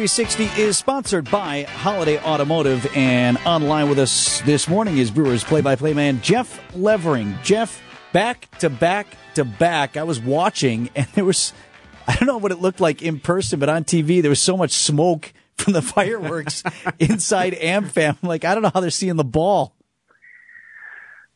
360 is sponsored by Holiday Automotive, and online with us this morning is Brewers play-by-play man Jeff Levering. Jeff, back to back to back. I was watching, and there was I don't know what it looked like in person, but on TV there was so much smoke from the fireworks inside AmFam. Like I don't know how they're seeing the ball.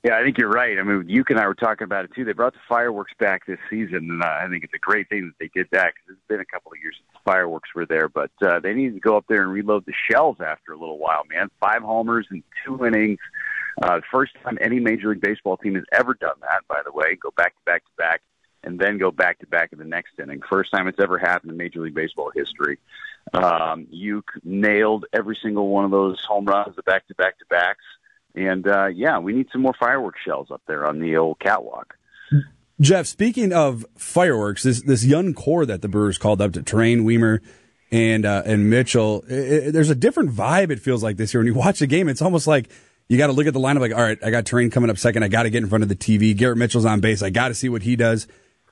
Yeah, I think you're right. I mean, you and I were talking about it too. They brought the fireworks back this season, and uh, I think it's a great thing that they did that because it's been a couple of years fireworks were there. But uh, they need to go up there and reload the shells after a little while, man. Five homers in two innings. Uh, first time any Major League Baseball team has ever done that, by the way. Go back to back to back, and then go back to back in the next inning. First time it's ever happened in Major League Baseball history. Um, you nailed every single one of those home runs, the back to back to backs and uh, yeah, we need some more fireworks shells up there on the old catwalk. Jeff, speaking of fireworks, this this young core that the Brewers called up to train Wiemer and uh, and Mitchell, it, it, there's a different vibe. It feels like this year when you watch the game. It's almost like you got to look at the lineup like, all right, I got Turang coming up second. I got to get in front of the TV. Garrett Mitchell's on base. I got to see what he does.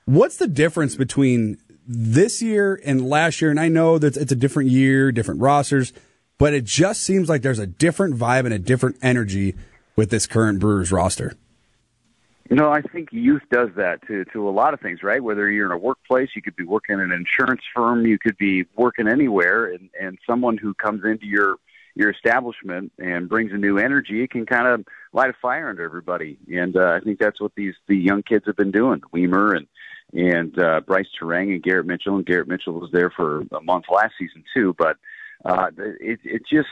What's the difference between this year and last year? And I know that it's a different year, different rosters but it just seems like there's a different vibe and a different energy with this current Brewers roster. Know, I think youth does that to to a lot of things, right? Whether you're in a workplace, you could be working in an insurance firm, you could be working anywhere, and and someone who comes into your your establishment and brings a new energy, it can kind of light a fire under everybody. And uh, I think that's what these the young kids have been doing. Wiemer and and uh, Brice Turang and Garrett Mitchell, and Garrett Mitchell was there for a month last season too, but uh, it, it just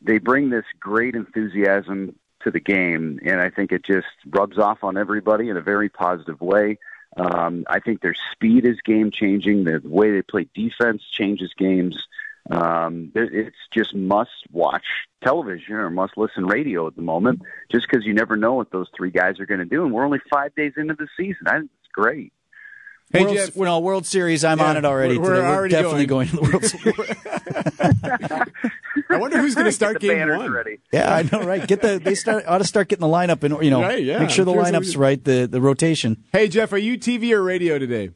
they bring this great enthusiasm to the game, and I think it just rubs off on everybody in a very positive way. Um, I think their speed is game changing. The way they play defense changes games. Um, it's just must watch television or must listen radio at the moment, just because you never know what those three guys are going to do. And we're only five days into the season. I think it's great. Hey, World, Jeff, well, World Series, I'm yeah, on it already. We're, we're, we're definitely going. going. to the World Series. I wonder who's going to start game one. Ready. Yeah, I know, right? Get the they start ought to start getting the lineup and you know right, yeah. make sure the lineup's right, the the rotation. Hey, Jeff, are you TV or radio today?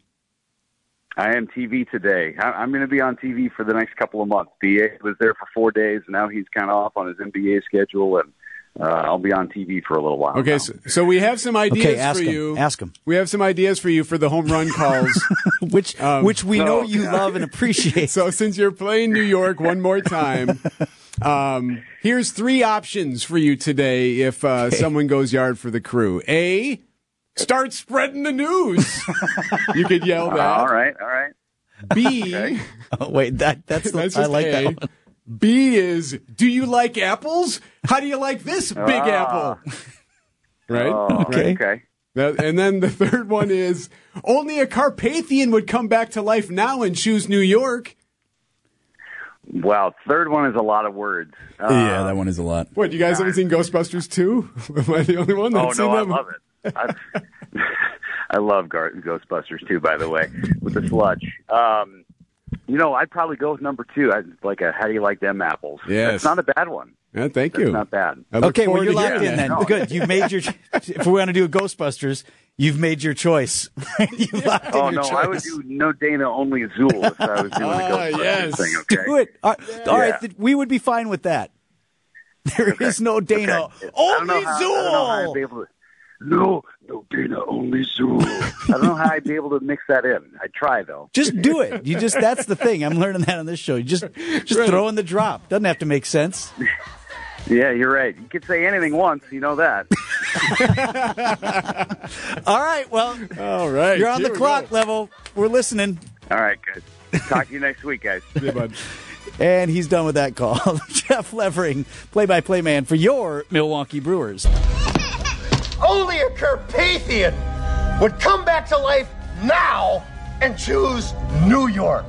I am TV today. I'm going to be on TV for the next couple of months. BA was there for four days. And now he's kind of off on his NBA schedule, and uh, I'll be on TV for a little while. Okay, so, so, we have some ideas okay, ask for him. you. Ask him. We have some ideas for you for the home run calls, which um, which we know you love and appreciate. So since you're playing New York one more time, um, here's three options for you today. If uh, okay. someone goes yard for the crew, a start spreading the news. you could yell that. all right, all right. B. Okay. Oh, wait, that that's, that's I like a. that one. B is, do you like apples? How do you like this big ah. apple? right? Oh, okay. okay. And then the third one is, only a Carpathian would come back to life now and choose New York. Wow, third one is a lot of words. Uh, yeah, that one is a lot. What, you guys haven't seen Ghostbusters 2? Am I the only one that's oh, no, seen I love it. I love Ghostbusters 2, by the way, with the sludge. Um, you know, I'd probably go with number two. I like a how do you like them apples? Yes, it's not a bad one. Yeah, thank That's you. Not bad. Okay, well you're locked in then. No. Good. You've made your. if we want to do a Ghostbusters, you've made your choice. you've locked oh in your no, choice. I would do no Dana, only Zuul if I was doing the ah, Ghostbusters yes. thing. Okay, do it. All right, yeah. all right, we would be fine with that. There okay. is no Dana, okay. only Zuul. No, no Dana, only Zuul. I don't know how I'd be able to mix that in. I'd try though. Just do it. You just that's the thing. I'm learning that on this show. You just just right. throw in the drop. Doesn't have to make sense. Yeah, you're right. You could say anything once, you know that. All right, well, all right. You're on the clock go. level. We're listening. All right, good. Talk to you next week, guys. Yeah, bud. And he's done with that call. Jeff Levering, play-by-play man for your Milwaukee Brewers. Only a Carpathian would come back to life now and choose New York.